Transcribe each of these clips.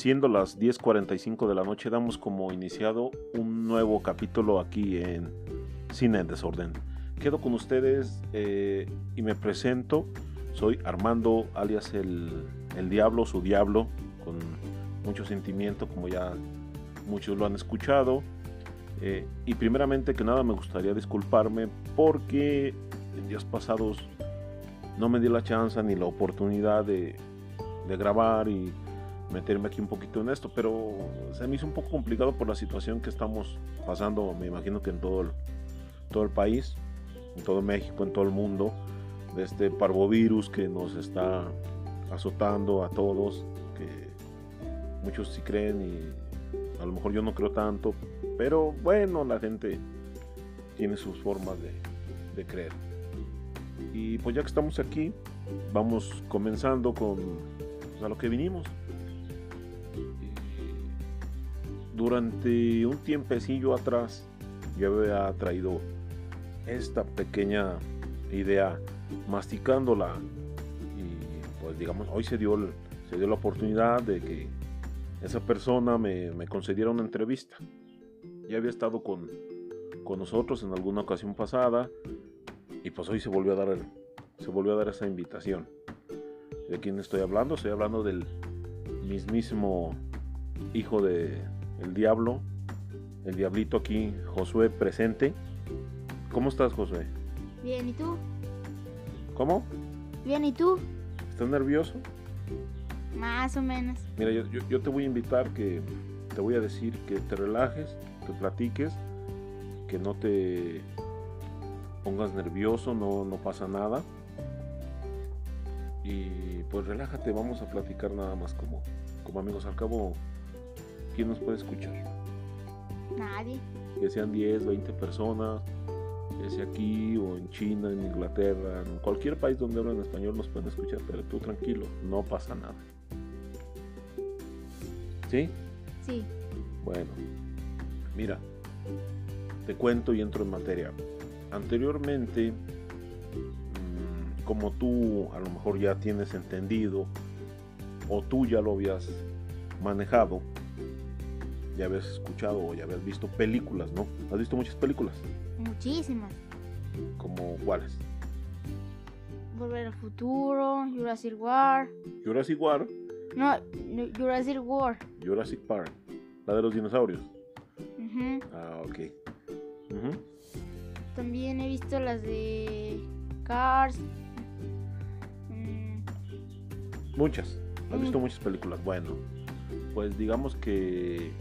Siendo las 10.45 de la noche, damos como iniciado un nuevo capítulo aquí en Cine en Desorden. Quedo con ustedes eh, y me presento. Soy Armando, alias el, el Diablo, su Diablo, con mucho sentimiento, como ya muchos lo han escuchado. Eh, y primeramente que nada me gustaría disculparme porque en días pasados no me di la chance ni la oportunidad de, de grabar y meterme aquí un poquito en esto, pero se me hizo un poco complicado por la situación que estamos pasando, me imagino que en todo el, todo el país, en todo México, en todo el mundo, de este parvovirus que nos está azotando a todos, que muchos sí creen y a lo mejor yo no creo tanto, pero bueno, la gente tiene sus formas de, de creer. Y pues ya que estamos aquí, vamos comenzando con pues, a lo que vinimos. Durante un tiempecillo atrás yo había traído esta pequeña idea masticándola y pues digamos hoy se dio, se dio la oportunidad de que esa persona me, concediera una entrevista. Ya había estado con, con nosotros en alguna ocasión pasada y pues hoy se volvió a dar se volvió a dar esa invitación. ¿De quién estoy hablando? Estoy hablando del mismísimo hijo de el diablo, el diablito aquí, Josué presente. ¿Cómo estás, Josué? Bien, ¿y tú? ¿Cómo? Bien, ¿y tú? ¿Estás nervioso? Más o menos. Mira, yo, yo, yo te voy a invitar que te voy a decir que te relajes, que platiques, que no te pongas nervioso, no, no pasa nada. Y pues relájate, vamos a platicar nada más como, como amigos. Al cabo, ¿quién nos puede escuchar? Nadie. Que sean 10, 20 personas, que sea aquí o en China, en Inglaterra, en cualquier país donde hablan español nos pueden escuchar, pero tú tranquilo, no pasa nada. ¿Sí? Sí. Bueno, mira, te cuento y entro en materia. Anteriormente, mm, como tú a lo mejor ya tienes entendido, o tú ya lo habías manejado, ya habías escuchado o ya habías visto películas, ¿no? ¿Has visto muchas películas? Muchísimas. ¿Como cuáles? Volver al futuro, Jurassic World. Jurassic World, No, Jurassic World. Jurassic Park, la de los dinosaurios. Ujú. Ah, ok. Ujú. También he visto las de Cars. Mm, Muchas. Has visto Mm. muchas películas. Bueno, pues digamos que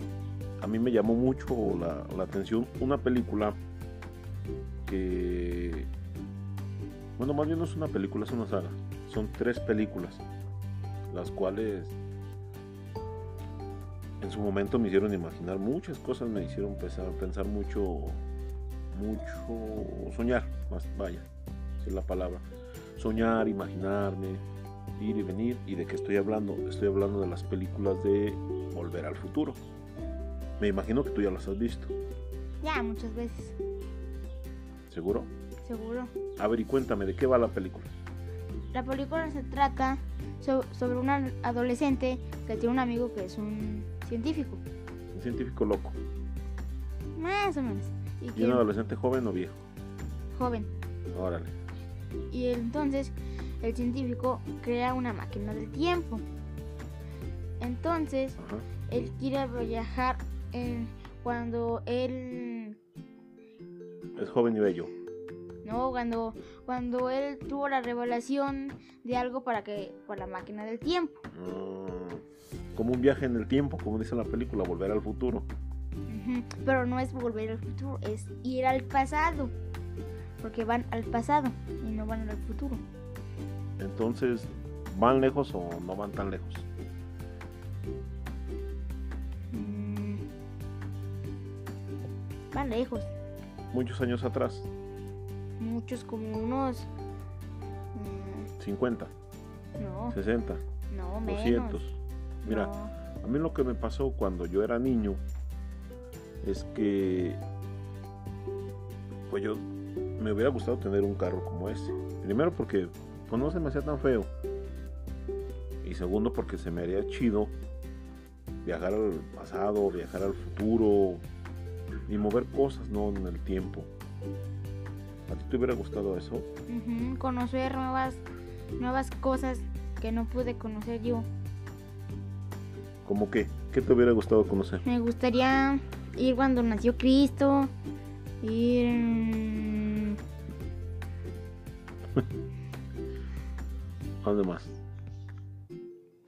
a mí me llamó mucho la, atención una película que... Bueno, más bien no es una película, es una saga. Son tres películas, las cuales en su momento me hicieron imaginar muchas cosas, me hicieron pensar, pensar mucho, mucho, soñar, más, vaya, es la palabra. Soñar, imaginarme, ir y venir. ¿Y de qué estoy hablando? Estoy hablando de las películas de Volver al Futuro. Me imagino que tú ya las has visto, ya, muchas veces. ¿seguro? Seguro. A ver, y cuéntame, ¿de qué va la película? La película se trata so- sobre un ad- adolescente que tiene un amigo que es un científico. Un científico loco. Más o menos. Y ¿Y que un adolescente joven o viejo? joven. Órale. Y entonces el científico crea una máquina del tiempo. Entonces Ajá. él quiere viajar en- cuando él Es joven y bello. no cuando cuando él tuvo la revelación de algo para que por la máquina del tiempo. Ah, como un viaje en el tiempo, como dice la película, Volver al Futuro. Pero no es volver al futuro, es ir al pasado. Porque van al pasado y no van al futuro. Entonces, ¿van lejos o no van tan lejos? Van lejos. Muchos años atrás, Muchos como unos... mm, 50, no, 60, no, menos. 200. Mira, No. a mí lo que me pasó cuando yo era niño es que pues yo me hubiera gustado tener un carro como ese. Primero porque pues no se me hacía tan feo. Y segundo porque se me haría chido viajar al pasado, viajar al futuro y mover cosas, ¿no? En el tiempo. ¿A ti te hubiera gustado eso? Conocer nuevas, nuevas cosas que no pude conocer yo. ¿Cómo qué? ¿Qué te hubiera gustado conocer? Me gustaría ir cuando nació Cristo, ir ¿A dónde más?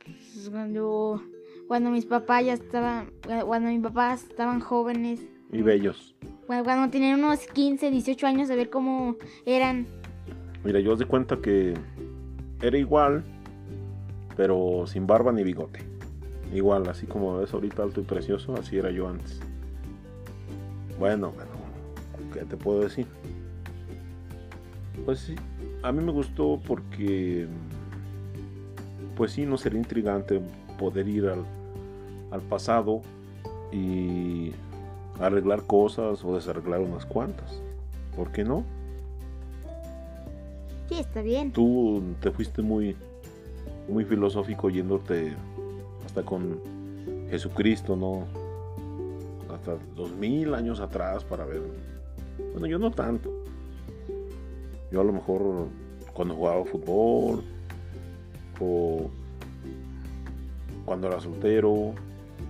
pues, cuando, cuando mis papás ya estaban, cuando mis papás estaban jóvenes, Y bellos. cuando, cuando tenían unos 15, 18 años, a ver cómo eran. Mira, yo os de cuenta que era igual, pero sin barba ni bigote. Igual, así como ves ahorita alto y precioso, así era yo antes. Bueno, bueno, ¿qué te puedo decir? Pues sí, a mí me gustó porque, pues sí, no sería intrigante poder ir al, al pasado y arreglar cosas o desarreglar unas cuantas. ¿Por qué no? Sí, está bien. tú te fuiste muy muy filosófico yéndote hasta con Jesucristo, ¿no? Hasta dos mil años atrás para ver. Bueno, yo no tanto. Yo a lo mejor cuando jugaba fútbol o cuando era soltero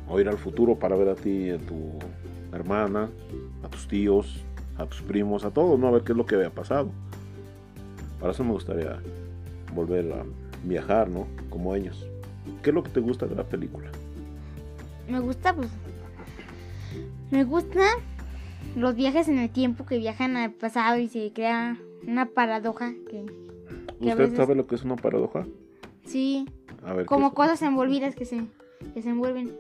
o ir al futuro para ver a ti, a tu hermana, a tus tíos, a tus primos, a todos, ¿no? A ver qué es lo que había pasado. Para eso me gustaría volver a viajar, ¿no? Como ellos. ¿Qué es lo que te gusta de la película? Me gusta, pues. Me gusta los viajes en el tiempo que viajan al pasado y se crea una paradoja que. que a ¿Usted veces- sabe lo que es una paradoja? Sí, A ver, ¿qué como cosas envolvidas que se, que se envuelven.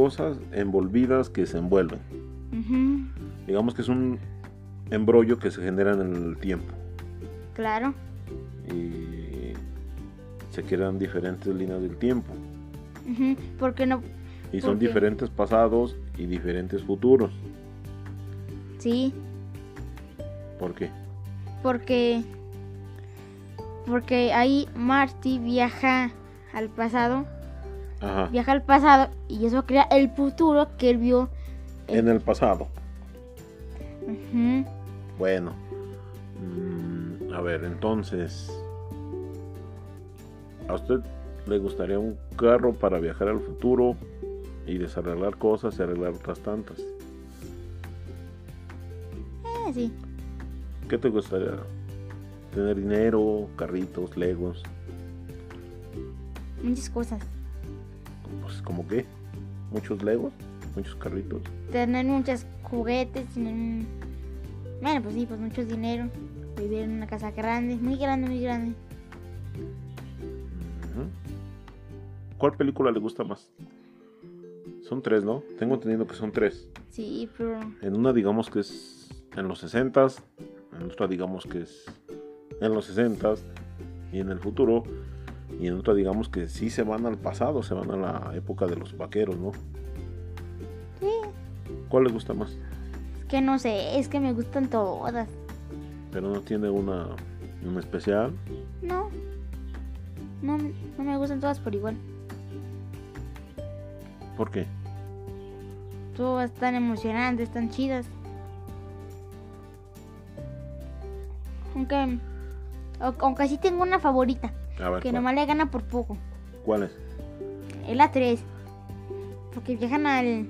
Cosas envolvidas que se envuelven. Digamos que es un embrollo que se genera en el tiempo Claro. y se crean diferentes líneas del tiempo Ujú, Porque no. y son diferentes pasados y diferentes futuros. Sí, ¿Por qué? porque. Porque ahí Marty viaja al pasado. Ajá. Viaja al pasado y eso crea el futuro que él vio. En el pasado. Bueno. mm, a ver, entonces. ¿A usted le gustaría un carro para viajar al futuro y desarreglar cosas y arreglar otras tantas? eh, sí. ¿Qué te gustaría? ¿Tener dinero, carritos, legos? Muchas cosas. Pues, ¿como qué? ¿Muchos legos? ¿Muchos carritos? tener muchos juguetes, bueno, pues sí, pues mucho dinero, vivir en una casa grande, muy grande, muy grande. ¿Cuál película le gusta más? Son tres, ¿no? Tengo entendido que son tres. Sí, pero En una digamos que es en los 60s, en otra digamos que es en los 60s y en el futuro, y en otra digamos que sí se van al pasado, se van a la época de los vaqueros, ¿no? sí, ¿Cuál le gusta más? es que no sé, es que me gustan todas. Pero no tiene una, una especial. No, no, no me gustan todas por igual. ¿Por qué? Todas están emocionantes, están chidas. Aunque, au- aunque sí tengo una favorita, A ver, que ¿cuál, nomás le gana por poco. ¿cuál es? Es la 3. Porque viajan al,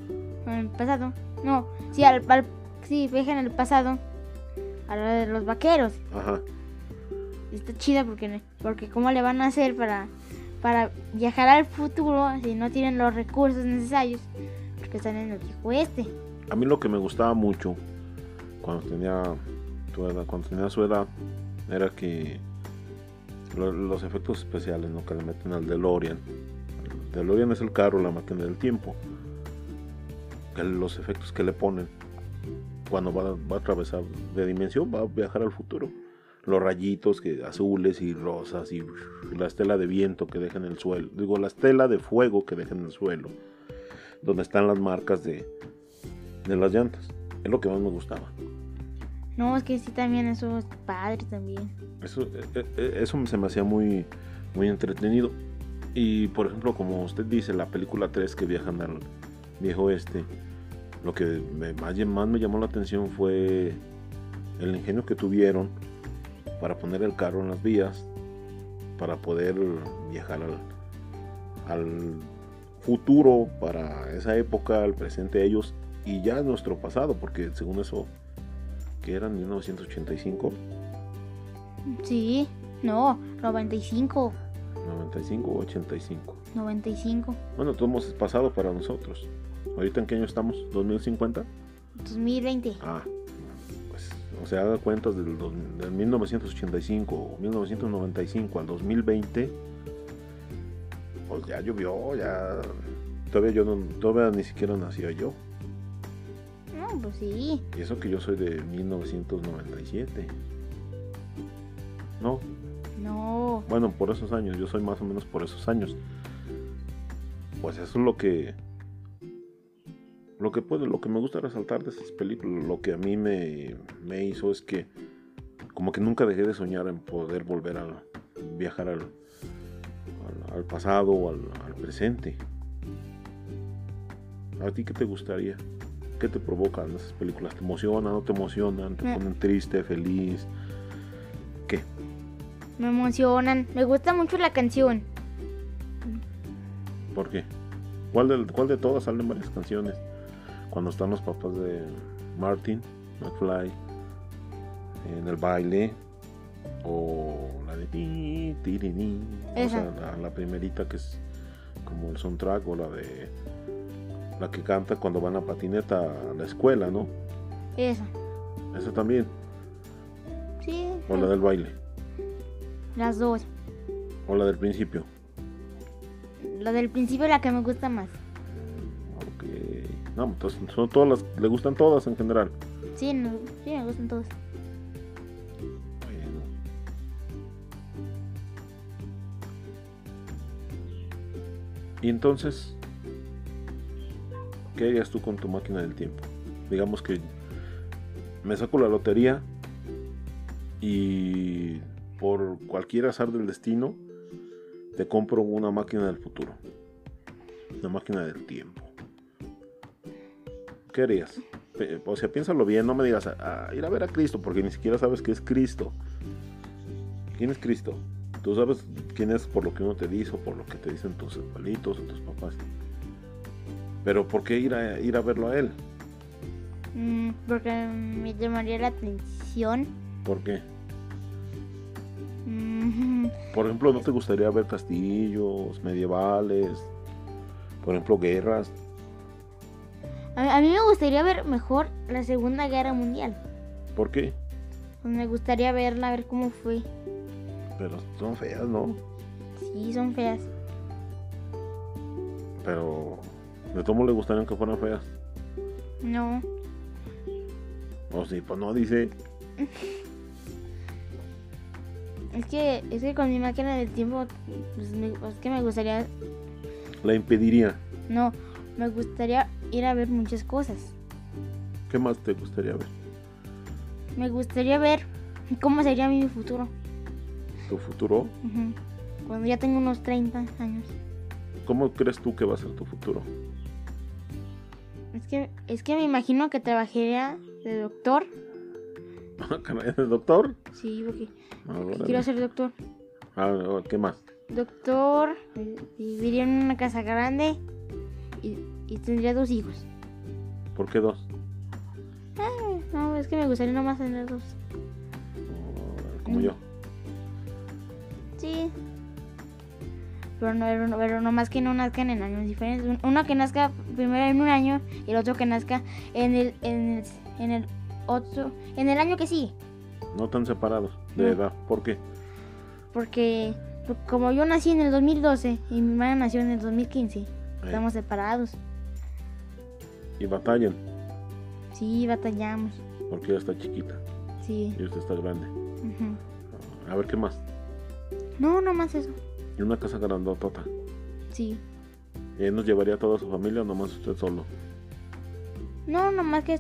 al pasado. No, sí, al, al- sí, viajan al pasado. A la de los vaqueros. Ajá. Está chida porque, porque cómo le van a hacer para, para viajar al futuro si no tienen los recursos necesarios. Porque están en el viejo este. A mí lo que me gustaba mucho cuando tenía tu edad, cuando tenía su edad, era que lo- los efectos especiales, ¿no? Que le meten al DeLorean. El DeLorean es el carro, la máquina del tiempo. Los efectos que le ponen cuando va, va a atravesar de dimensión, va a viajar al futuro. Los rayitos que azules y rosas y la estela de viento que deja en el suelo. Digo, la estela de fuego que deja en el suelo. Donde están las marcas de, de las llantas. Es lo que más me gustaba. No, es que sí también eso es padre también. Eso, eh, eh, eso se me hacía muy, muy entretenido. Y por ejemplo, como usted dice, la película 3 que viajan al viejo este, lo que me, más me llamó la atención fue el ingenio que tuvieron para poner el carro en las vías, para poder viajar al, al futuro, para esa época, al presente de ellos y ya nuestro pasado, porque según eso, que eran 1985. Sí, no, 95. 95 o 85. 95. Bueno, todo hemos pasado para nosotros. ¿Ahorita en qué año estamos? ¿2050? 2020. Ah, pues, o sea, haga cuentas del, dos- del 1985 o 1995 al 2020. Pues ya llovió, ya. Todavía yo no, todavía ni siquiera nacía yo. No, pues sí. Y eso que yo soy de 1997. No, No. Bueno, por esos años, yo soy más o menos por esos años. Pues eso es lo que lo que puede, lo que me gusta resaltar de esas películas, lo que a mí me, me hizo es que como que nunca dejé de soñar en poder volver a viajar al, al, al pasado o al, al presente. ¿A ti qué te gustaría? ¿Qué te provocan esas películas? ¿Te emocionan? ¿No te emocionan? ¿Te Me- ponen triste, feliz? Me emocionan. Me gusta mucho la canción. ¿Por qué? ¿Cuál de, cuál de todas salen varias canciones? Cuando están los papás de Martin, McFly, en el baile, o la de ti, o sea, la, la primerita que es como el soundtrack, o la de la que canta cuando van a patineta a la escuela, ¿no? Esa. Esa también, Sí. o la del baile, Las dos. o la del principio. La del principio es la que me gusta más. Ok. No, entonces son todas las, le gustan todas en general. Sí, no, sí, me gustan. Bueno. Y entonces, ¿qué harías tú con tu máquina del tiempo? Digamos que me saco la lotería y por cualquier azar del destino te compro una máquina del futuro. Una máquina del tiempo. ¿Qué harías? O sea, piénsalo bien, no me digas a, a ir a ver a Cristo, porque ni siquiera sabes qué es Cristo. ¿Quién es Cristo? Tú sabes quién es por lo que uno te dice o por lo que te dicen tus abuelitos o tus papás. Pero ¿por qué ir a, ir a verlo a él? Mm, porque me llamaría la atención. ¿Por qué? Por ejemplo, ¿no te gustaría ver castillos medievales? Por ejemplo, guerras. A, a mí me gustaría ver mejor la Segunda Guerra Mundial. ¿Por qué? Pues me gustaría verla, a ver cómo fue. Pero son feas, ¿no? Sí, son feas. Pero de todo modo le gustarían que fueran feas. No. O sí, pues no dice. Es que, es que con mi máquina del tiempo, pues me- es que me gustaría, La impediría. no, me gustaría ir a ver muchas cosas. ¿Qué más te gustaría ver? Me gustaría ver cómo sería mi futuro. ¿Tu futuro? Cuando ya tengo unos 30 años. ¿Cómo crees tú que va a ser tu futuro? Es que, es que me imagino que trabajaría de doctor. Ah, caray, ¿eres doctor? Sí, porque Ah, quiero ser doctor. Ah, ¿Qué más? Doctor, eh, viviría en una casa grande y, y tendría dos hijos. ¿Por qué dos? No, es que me gustaría nomás tener dos. Oh, como Mm. yo. Sí. Pero no, pero no, pero no más que no nazcan en años diferentes. Un- Uno que nazca primero en un año y el otro que nazca en el, en el, en el otro, en el año que sigue. No tan separados de edad. ¿Por qué? Porque por- como yo nací en el 2012 y mi hermana nació en el 2015, Eh, estamos separados. Y batallan Sí, batallamos. porque ella está chiquita Sí. y usted está grande. A ver, ¿qué más? No, no más eso. Y una casa grandotota. Sí. ¿Y él nos llevaría a toda su familia o nomás usted solo? No, nomás que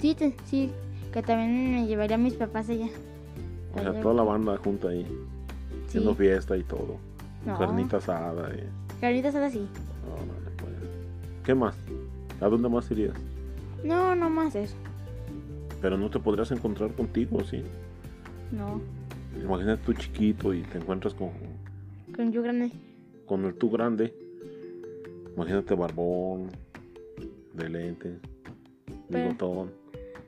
sí, te- sí, que también me llevaría a mis papás allá. O sea, toda la banda junta ahí, Sí. haciendo fiesta y todo. No. Carnita asada. eh. Carnitas asada sí. Órale, pues. ¿Qué más? ¿A dónde más irías? No, no más eso. Pero no te podrías encontrar contigo, ¿sí? No. Imagínate tú chiquito y te encuentras con, Con yo grande. con el tú grande. Imagínate barbón, de lentes, bigotón,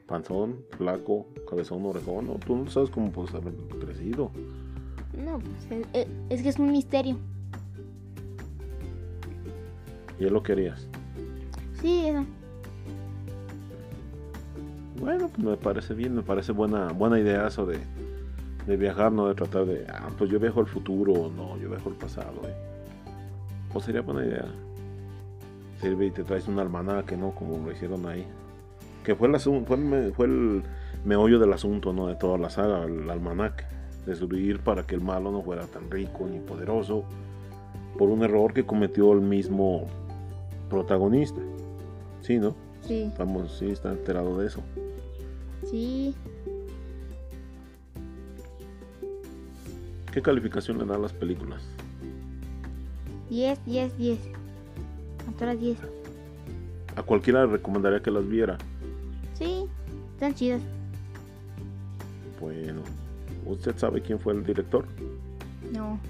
panzón, flaco, cabezón, orejón. No, tú no sabes cómo puedes haber crecido. No, pues es, es- es que es un misterio. Y es lo que harías. Sí, eso. Bueno, pues me parece bien, me parece buena, buena idea eso de, de viajar, no de tratar de, ah, pues yo viajo al futuro, o no, yo viajo al pasado. eh. Pues sería buena idea. Sirve y te traes un almanaque, ¿no? Como lo hicieron ahí. Que fue el, asun- fue el, me- fue el meollo del asunto, ¿no? De toda la saga, el almanaque. Destruir para que el malo no fuera tan rico ni poderoso. Por un error que cometió el mismo protagonista. Sí, ¿no? Sí, Estamos, sí, está enterado de eso. sí. ¿Qué calificación le dan las películas? 10, 10, 10. A todas las 10. A cualquiera le recomendaría que las viera. Sí, están chidas. Bueno, ¿usted sabe quién fue el director? No.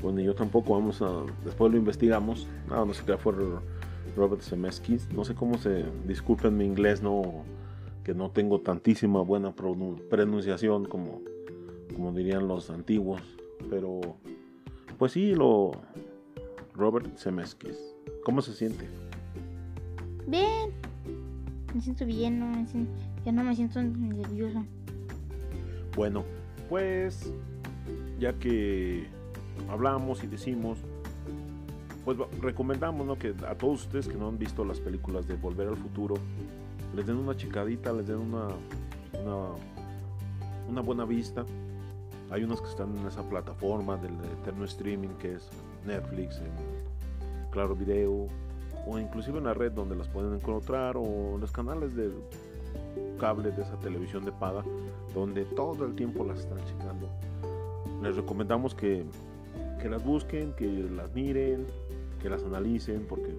Bueno, yo tampoco, vamos a... Después lo investigamos. No, no sé qué fue Robert Zemeckis. No sé cómo se... Disculpen mi inglés, no... Que no tengo tantísima buena pronun- pronunciación como... Como dirían los antiguos. Pero... Pues sí, lo... Robert Zemeckis. ¿Cómo se siente? Bien. Me siento bien, no me siento, ya no me siento nervioso. Bueno, pues ya que hablamos y decimos, pues recomendamos ¿no? que a todos ustedes que no han visto las películas de Volver al Futuro, les den una checadita, les den una, una, una buena vista. Hay unas que están en esa plataforma del eterno streaming que es Netflix, Claro Video, o inclusive en la red donde las pueden encontrar, o en los canales de cable de esa televisión de paga donde todo el tiempo las están checando. Les recomendamos que, que las busquen, que las miren, que las analicen, porque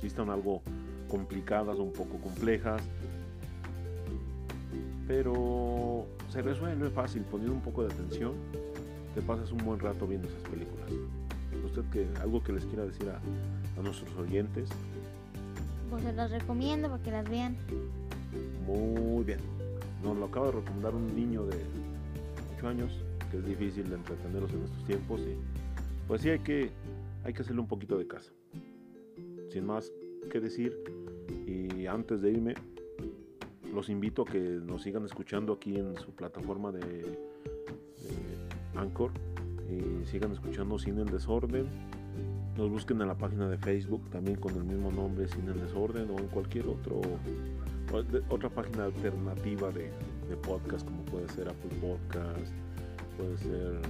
si están algo complicadas, un poco complejas. Pero se resuelve fácil, poniendo un poco de atención, te pasas un buen rato viendo esas películas. ¿Usted que algo que les quiera decir a, a nuestros oyentes? Pues se las recomiendo para que las vean. Muy bien. Nos lo acaba de recomendar un niño de 8 años, que es difícil de entretenerlos en estos tiempos. Y pues sí hay que, hay que hacerle un poquito de caso. Sin más que decir, y antes de irme, los invito a que nos sigan escuchando aquí en su plataforma de, de Anchor. Y sigan escuchando Cine en Desorden. Nos busquen en la página de Facebook también con el mismo nombre, Cine en Desorden, o en cualquier otro otra página alternativa de, podcast como puede ser Apple Podcast, puede ser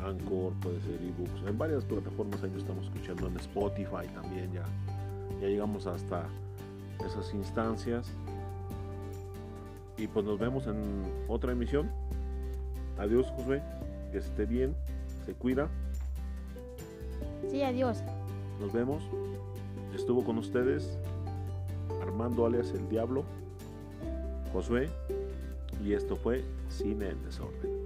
Anchor, puede ser eBooks, en varias plataformas ahí lo estamos escuchando, en Spotify también ya, ya llegamos hasta esas instancias. Y pues nos vemos en otra emisión. Adiós Josué, que esté bien, se cuida, Sí, adiós. nos vemos. Estuvo con ustedes Armando alias el Diablo, Josué, y esto fue Cine en Desorden.